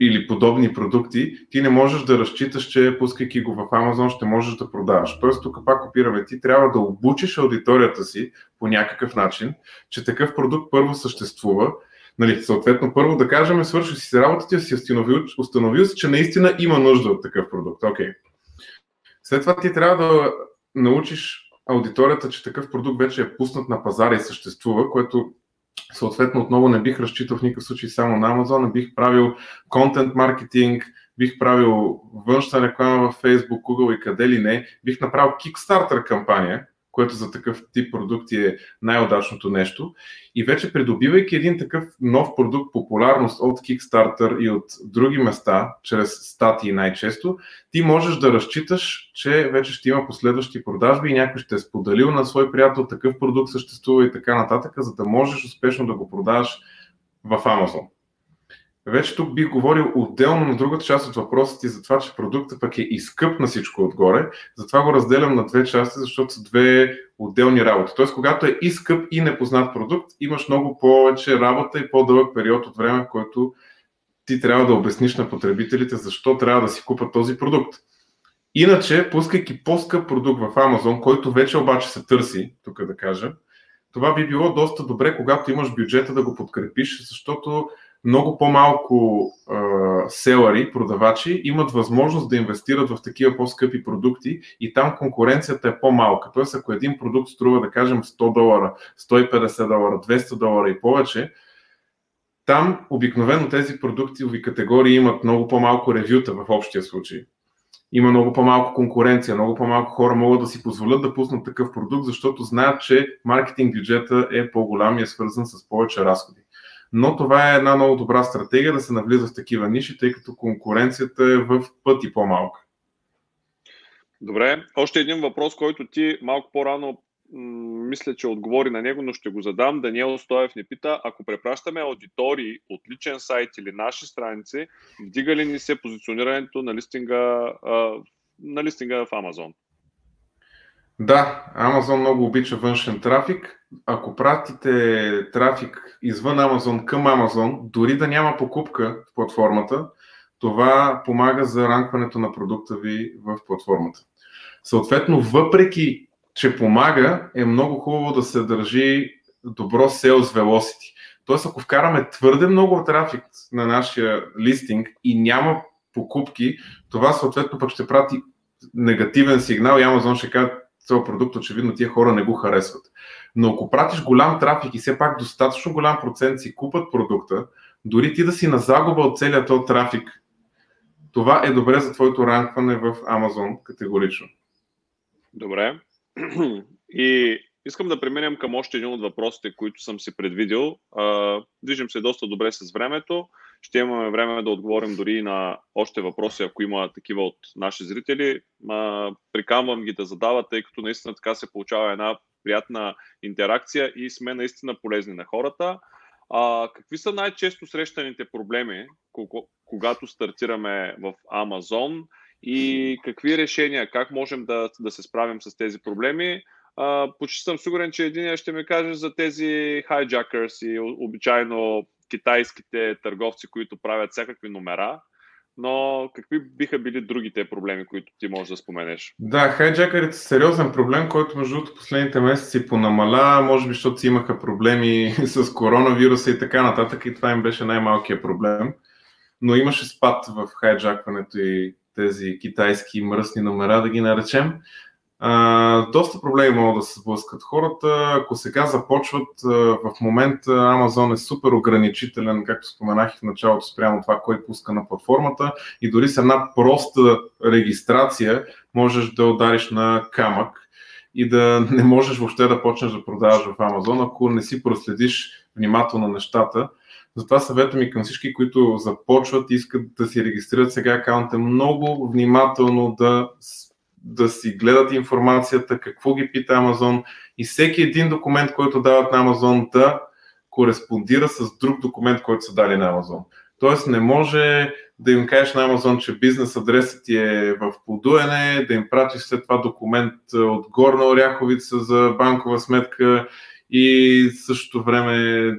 или подобни продукти, ти не можеш да разчиташ, че пускайки го в Amazon ще можеш да продаваш. Тоест, тук пак опираме, ти трябва да обучиш аудиторията си по някакъв начин, че такъв продукт първо съществува, Нали, съответно, първо да кажем, свърши си работата си установил, установил си, че наистина има нужда от такъв продукт. Okay. След това ти трябва да научиш аудиторията, че такъв продукт вече е пуснат на пазара и съществува, което съответно отново не бих разчитал в никакъв случай само на Amazon, бих правил контент маркетинг, бих правил външна реклама в Facebook, Google и къде ли не, бих направил Kickstarter кампания, което за такъв тип продукти е най-удачното нещо. И вече придобивайки един такъв нов продукт, популярност от Kickstarter и от други места, чрез статии най-често, ти можеш да разчиташ, че вече ще има последващи продажби и някой ще е споделил на свой приятел такъв продукт съществува и така нататък, за да можеш успешно да го продаваш в Amazon. Вече тук бих говорил отделно на другата част от въпросите за това, че продуктът пък е изкъп на всичко отгоре. Затова го разделям на две части, защото са две отделни работи. Тоест, когато е изкъп и непознат продукт, имаш много повече работа и по-дълъг период от време, в който ти трябва да обясниш на потребителите защо трябва да си купат този продукт. Иначе, пускайки по-скъп продукт в Amazon, който вече обаче се търси, тук да кажа, това би било доста добре, когато имаш бюджета да го подкрепиш, защото много по-малко селари, продавачи имат възможност да инвестират в такива по-скъпи продукти и там конкуренцията е по-малка. Тоест, ако един продукт струва, да кажем, 100 долара, 150 долара, 200 долара и повече, там обикновено тези продуктови категории имат много по-малко ревюта в общия случай. Има много по-малко конкуренция, много по-малко хора могат да си позволят да пуснат такъв продукт, защото знаят, че маркетинг бюджета е по-голям и е свързан с повече разходи но това е една много добра стратегия да се навлиза в такива ниши, тъй като конкуренцията е в пъти по-малка. Добре, още един въпрос, който ти малко по-рано мисля, че отговори на него, но ще го задам. Даниел Стоев ни пита, ако препращаме аудитории от личен сайт или наши страници, вдига ли ни се позиционирането на листинга, на листинга в Amazon? Да, Amazon много обича външен трафик. Ако пратите трафик извън Amazon към Amazon, дори да няма покупка в платформата, това помага за ранкването на продукта ви в платформата. Съответно, въпреки, че помага, е много хубаво да се държи добро sales velocity. Тоест, ако вкараме твърде много трафик на нашия листинг и няма покупки, това съответно пък ще прати негативен сигнал и Amazon ще каже, този продукт, очевидно тия хора не го харесват. Но ако пратиш голям трафик и все пак достатъчно голям процент си купат продукта, дори ти да си на загуба от целият този трафик, това е добре за твоето ранкване в Amazon категорично. Добре. И искам да преминем към още един от въпросите, които съм си предвидил. Движим се доста добре с времето. Ще имаме време да отговорим дори на още въпроси, ако има такива от наши зрители. Приканвам ги да задават, тъй като наистина така се получава една приятна интеракция и сме наистина полезни на хората. А, какви са най-често срещаните проблеми, когато стартираме в Amazon и какви решения, как можем да, да се справим с тези проблеми? А, почти съм сигурен, че един ще ми каже за тези hijackers и обичайно китайските търговци, които правят всякакви номера, но какви биха били другите проблеми, които ти можеш да споменеш? Да, хайджакерите са сериозен проблем, който между другото последните месеци понамаля, може би защото си имаха проблеми с коронавируса и така нататък и това им беше най-малкият проблем. Но имаше спад в хайджакването и тези китайски мръсни номера, да ги наречем. А, доста проблеми могат да се сблъскат хората. Ако сега започват, в момента Amazon е супер ограничителен, както споменах в началото, спрямо това, кой пуска на платформата. И дори с една проста регистрация можеш да удариш на камък и да не можеш въобще да почнеш да продаваш в Amazon, ако не си проследиш внимателно нещата. Затова съвета ми към всички, които започват и искат да си регистрират сега акаунта, много внимателно да, да си гледат информацията, какво ги пита Амазон и всеки един документ, който дават на Амазон да кореспондира с друг документ, който са дали на Амазон. Тоест не може да им кажеш на Амазон, че бизнес адресът ти е в подуене, да им пратиш след това документ от Горна Оряховица за банкова сметка и същото време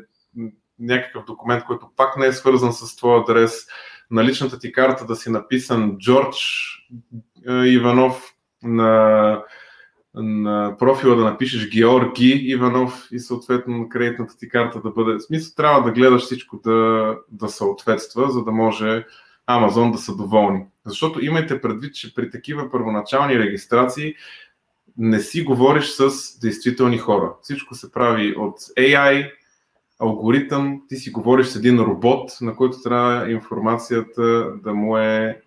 някакъв документ, който пак не е свързан с твой адрес, на личната ти карта да си написан Джордж Иванов на, на профила да напишеш Георги Иванов и съответно на кредитната ти карта да бъде. В смисъл трябва да гледаш всичко да, да съответства, за да може Амазон да са доволни. Защото имайте предвид, че при такива първоначални регистрации не си говориш с действителни хора. Всичко се прави от AI, алгоритъм, ти си говориш с един робот, на който трябва информацията да му е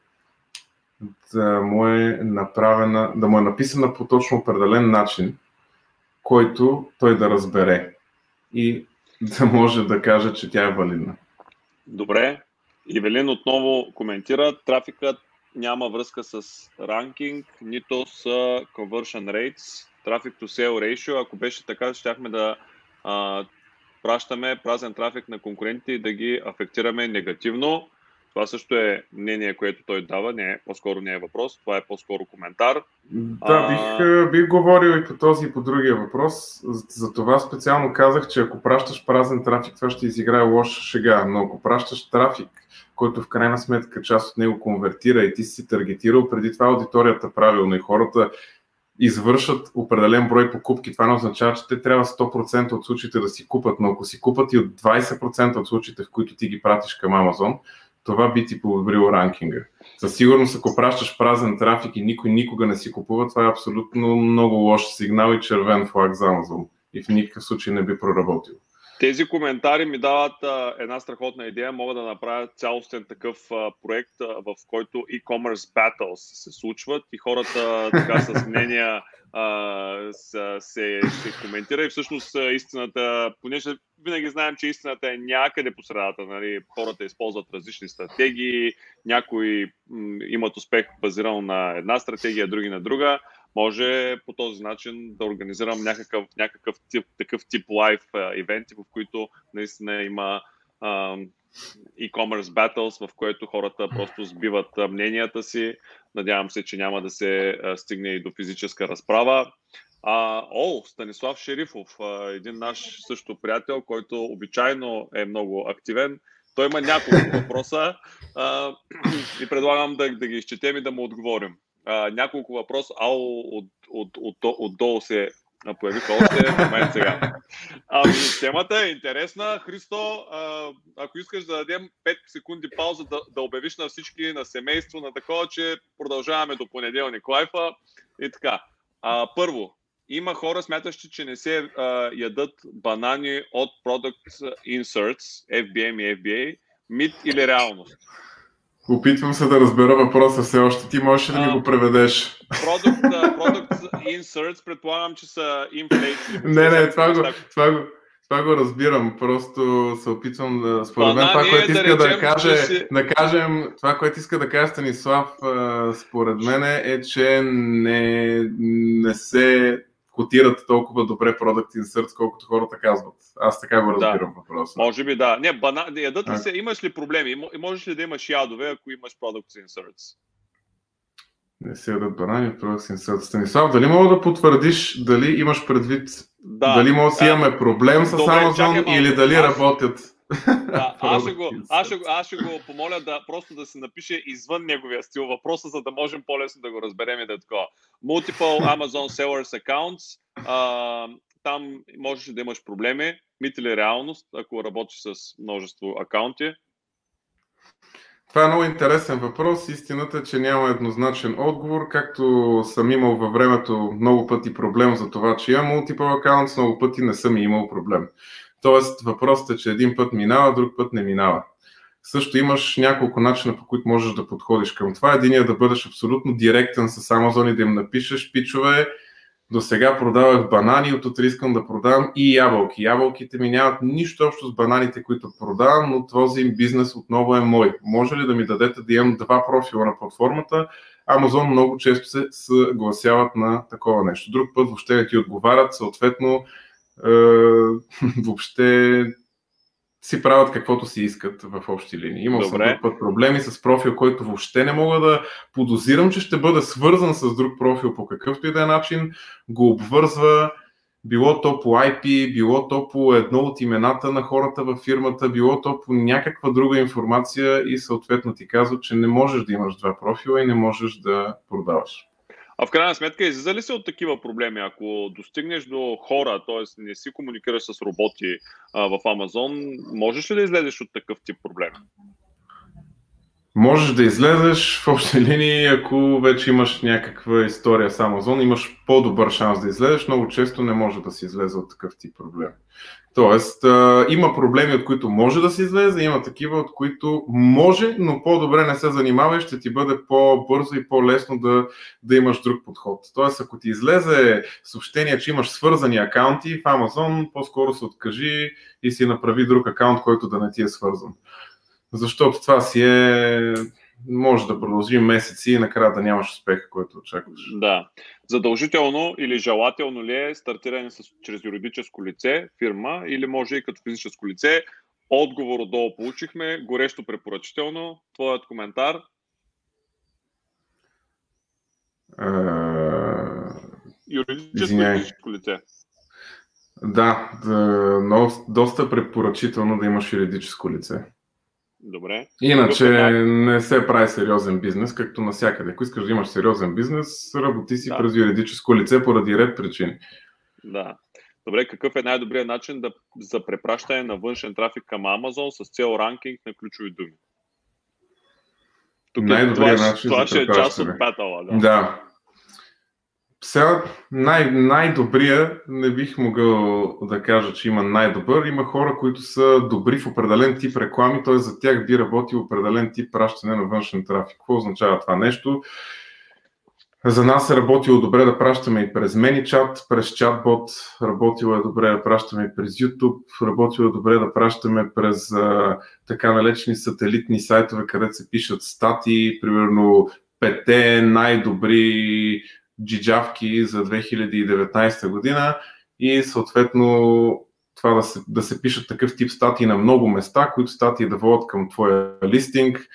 да му е направена, да му е написана по точно определен начин, който той да разбере и да може да каже, че тя е валидна. Добре. Ивелин отново коментира, трафикът няма връзка с ранкинг, нито с conversion rates, traffic to sale ratio. Ако беше така, щяхме да а, пращаме празен трафик на конкурентите и да ги афектираме негативно. Това също е мнение, което той дава, не е, по-скоро не е въпрос, това е по-скоро коментар. Да, бих, а... бих говорил и по този и по другия въпрос. За това специално казах, че ако пращаш празен трафик, това ще изиграе лоша шега, но ако пращаш трафик, който в крайна сметка част от него конвертира и ти си таргетирал преди това аудиторията правилно и хората извършат определен брой покупки. Това не означава, че те трябва 100% от случаите да си купат, но ако си купат и от 20% от случаите, в които ти ги пратиш към Амазон, това би ти подобрило ранкинга. Със сигурност, ако пращаш празен трафик и никой никога не си купува, това е абсолютно много лош сигнал и червен флаг за Амазон. И в никакъв случай не би проработил. Тези коментари ми дават а, една страхотна идея. Мога да направя цялостен такъв а, проект, а, в който e-commerce battles се случват и хората така с мнения а, се, се, се коментира и всъщност истината, понеже винаги знаем, че истината е някъде по средата. Нали? Хората използват различни стратегии, някои м- имат успех базиран на една стратегия, други на друга може по този начин да организирам някакъв, някакъв тип, такъв тип лайв ивенти, в които наистина има e-commerce battles, в което хората просто сбиват мненията си. Надявам се, че няма да се стигне и до физическа разправа. А, о, Станислав Шерифов, един наш също приятел, който обичайно е много активен. Той има няколко въпроса а, и предлагам да, да ги изчетем и да му отговорим а, няколко въпроса. Ало от, от, от, от, отдолу се появиха още в момент сега. Ами, темата е интересна. Христо, а, ако искаш да дадем 5 секунди пауза да, да обявиш на всички, на семейство, на такова, че продължаваме до понеделник лайфа и така. А, първо, има хора, смятащи, че не се а, ядат банани от Product Inserts, FBM и FBA. Мит или реалност? Опитвам се да разбера въпроса все още. Ти можеш ли да ми го преведеш? Product, product inserts, предполагам, че са inflates. не, не, това го, това, го, това го разбирам. Просто се опитвам да... Според мен това, което иска да, да каже, си... да кажем, това, което иска да каже Станислав, според мен е, че не, не се котират толкова добре Product Inserts, колкото хората казват. Аз така го разбирам да. въпроса. Може би да. Не, бана... ядат ли се, имаш ли проблеми? Можеш ли да имаш ядове, ако имаш Product Inserts? Не се ядат банани в Product Inserts. Станислав, дали мога да потвърдиш дали имаш предвид, да, дали може да си имаме проблем с Добре, Amazon или дали аз... работят? Да, аз, ще го, аз, ще аз ще го помоля да просто да се напише извън неговия стил въпроса, за да можем по-лесно да го разберем и да е такова. Multiple Amazon Sellers Accounts, а, там можеш да имаш проблеми, мит или реалност, ако работиш с множество акаунти. Това е много интересен въпрос. Истината е, че няма еднозначен отговор. Както съм имал във времето много пъти проблем за това, че имам multiple accounts, много пъти не съм имал проблем. Тоест, въпросът е, че един път минава, друг път не минава. Също имаш няколко начина, по които можеш да подходиш към това. Единият е да бъдеш абсолютно директен с Amazon и да им напишеш, пичове, До сега продавах банани, от утре искам да продавам и ябълки. Ябълките ми нямат нищо общо с бананите, които продавам, но този бизнес отново е мой. Може ли да ми дадете да имам два профила на платформата? Амазон много често се съгласяват на такова нещо. Друг път въобще не ти отговарят, съответно въобще си правят каквото си искат в общи линии. Имал съм друг път проблеми с профил, който въобще не мога да подозирам, че ще бъде свързан с друг профил по какъвто и да е начин, го обвързва, било то по IP, било то по едно от имената на хората във фирмата, било то по някаква друга информация и съответно ти казва, че не можеш да имаш два профила и не можеш да продаваш. А в крайна сметка, излиза ли се от такива проблеми? Ако достигнеш до хора, т.е. не си комуникираш с роботи а, в Амазон, можеш ли да излезеш от такъв тип проблеми? Можеш да излезеш в общи линии, ако вече имаш някаква история с Амазон, имаш по-добър шанс да излезеш. Много често не може да се излезе от такъв тип проблем. Тоест, а, има проблеми, от които може да се излезе, има такива, от които може, но по-добре не се занимава ще ти бъде по-бързо и по-лесно да, да имаш друг подход. Тоест, ако ти излезе съобщение, че имаш свързани акаунти в Amazon, по-скоро се откажи и си направи друг акаунт, който да не ти е свързан. Защото това си е може да продължи месеци и накрая да нямаш успеха, който очакваш. Да. Задължително или желателно ли е стартиране с, чрез юридическо лице, фирма или може и като физическо лице? Отговор отдолу получихме. Горещо препоръчително. Твоят коментар? Юридическо и физическо лице. Да, да, но доста препоръчително да имаш юридическо лице. Добре. Иначе не се прави сериозен бизнес, както навсякъде. Ако искаш да имаш сериозен бизнес, работи си да. през юридическо лице поради ред причини. Да. Добре, какъв е най-добрият начин да, за препращане на външен трафик към Amazon с цел ранкинг на ключови думи? Тук най-добрият това, начин това ще е част от петала. Да. да. Сега най- най-добрия не бих могъл да кажа, че има най-добър. Има хора, които са добри в определен тип реклами, т.е. за тях би работил определен тип пращане на външен трафик. Какво означава това нещо? За нас е работило добре да пращаме и през ManyChat, през чатбот, работило е добре да пращаме и през YouTube, работило е добре да пращаме през а, така налечени сателитни сайтове, където се пишат статии, примерно пете най-добри джиджавки за 2019 година и съответно това да се, да се пишат такъв тип статии на много места, които статии да водят към твоя листинг.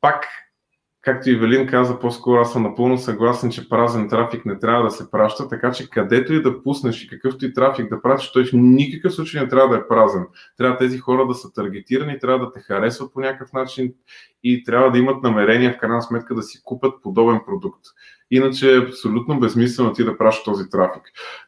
Пак както и Велин каза, по-скоро аз съм напълно съгласен, че празен трафик не трябва да се праща, така че където и да пуснеш и какъвто и трафик да пратиш, той в никакъв случай не трябва да е празен. Трябва тези хора да са таргетирани, трябва да те харесват по някакъв начин и трябва да имат намерение в крайна сметка да си купат подобен продукт. Иначе е абсолютно безмислено ти да пращаш този трафик.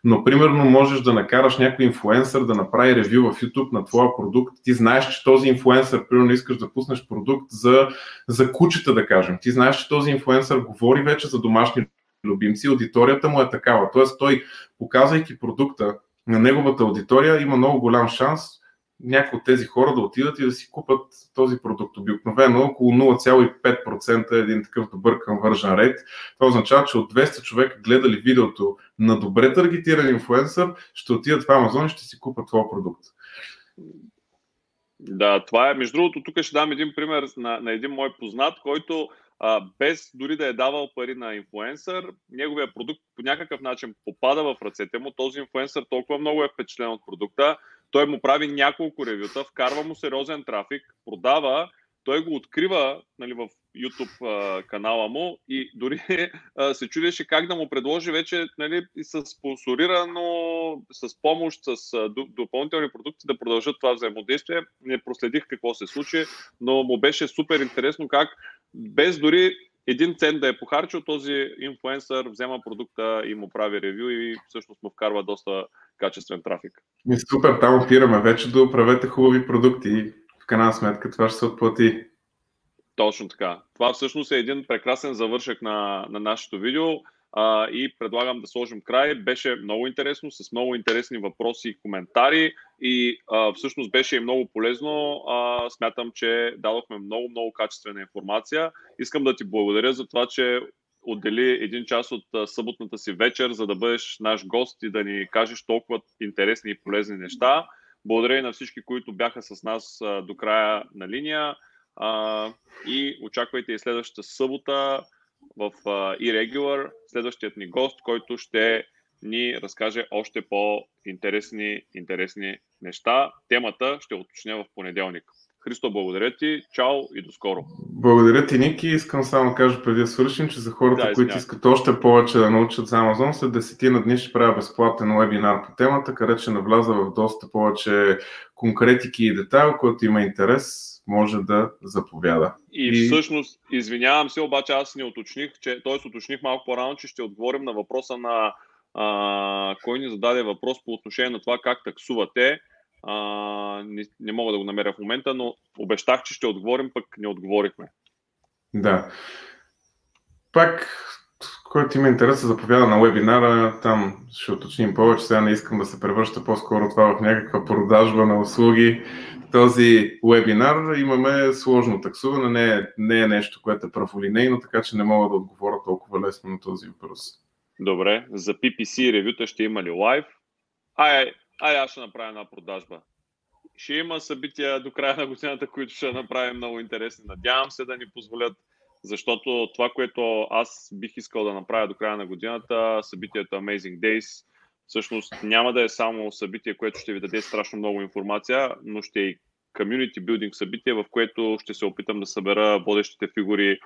Но, примерно, можеш да накараш някой инфлуенсър да направи ревю в YouTube на твоя продукт. Ти знаеш, че този инфлуенсър, примерно, искаш да пуснеш продукт за, за кучета, да кажем. Ти знаеш, че този инфлуенсър говори вече за домашни любимци, аудиторията му е такава. Тоест, той, показвайки продукта на неговата аудитория, има много голям шанс някои от тези хора да отидат и да си купат този продукт. Обикновено около 0,5% е един такъв добър conversion rate. Това означава, че от 200 човека гледали видеото на добре таргетиран инфлуенсър, ще отидат в Amazon и ще си купат твой продукт. Да, това е. Между другото, тук ще дам един пример на, на един мой познат, който а, без дори да е давал пари на инфлуенсър, неговия продукт по някакъв начин попада в ръцете му. Този инфлуенсър толкова много е впечатлен от продукта, той му прави няколко ревюта, вкарва му сериозен трафик, продава, той го открива нали, в YouTube а, канала му и дори а, се чудеше как да му предложи вече нали, с спонсорирано, с помощ, с а, допълнителни продукти да продължат това взаимодействие. Не проследих какво се случи, но му беше супер интересно как без дори един цент да е похарчил, този инфлуенсър взема продукта и му прави ревю и всъщност му вкарва доста качествен трафик. И супер, там опираме вече да управете хубави продукти. В крайна сметка това ще се отплати. Точно така. Това всъщност е един прекрасен завършък на, на нашето видео а, и предлагам да сложим край. Беше много интересно, с много интересни въпроси и коментари и а, всъщност беше и много полезно. А, смятам, че дадохме много, много качествена информация. Искам да ти благодаря за това, че отдели един час от съботната си вечер, за да бъдеш наш гост и да ни кажеш толкова интересни и полезни неща. Благодаря на всички, които бяха с нас до края на линия и очаквайте и следващата събота в Irregular, следващият ни гост, който ще ни разкаже още по-интересни интересни неща. Темата ще уточня в понеделник. Христо, благодаря ти. Чао и до скоро. Благодаря ти, Ники. Искам само да кажа преди да свършим, че за хората, да, които искат още повече да научат за Amazon, след десетина дни ще правя безплатен вебинар по темата, където ще навляза в доста повече конкретики и детайл, който има интерес, може да заповяда. И, всъщност, извинявам се, обаче аз не уточних, че, т.е. уточних малко по-рано, че ще отговорим на въпроса на а, кой ни зададе въпрос по отношение на това как таксувате. А, не, не мога да го намеря в момента, но обещах, че ще отговорим, пък не отговорихме. Да. Пак, който има интерес да заповяда на вебинара, там ще уточним повече. Сега не искам да се превръща по-скоро това в някаква продажба на услуги. Този вебинар имаме сложно таксуване, не е, не е нещо, което е праволинейно, така че не мога да отговоря толкова лесно на този въпрос. Добре, за PPC ревюта ще има ли лайв? Ай, ай, аз ще направя една продажба. Ще има събития до края на годината, които ще направим много интересни. Надявам се да ни позволят, защото това, което аз бих искал да направя до края на годината, събитието Amazing Days, всъщност няма да е само събитие, което ще ви даде страшно много информация, но ще е и community building събитие, в което ще се опитам да събера водещите фигури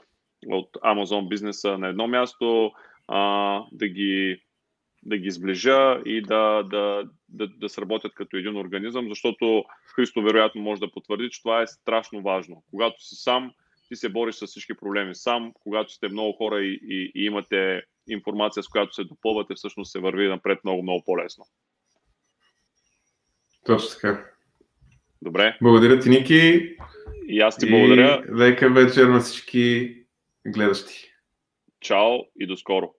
от Amazon бизнеса на едно място, а, да, ги, да ги сближа и да, да, да, да сработят като един организъм, защото Христо вероятно може да потвърди, че това е страшно важно. Когато си сам, ти се бориш с всички проблеми сам, когато сте много хора и, и, и имате информация, с която се допълвате, всъщност се върви напред много, много по-лесно. Точно така. Добре. Благодаря ти, Ники. И аз ти благодаря. Лека вечер на всички гледащи. Чао и до скоро!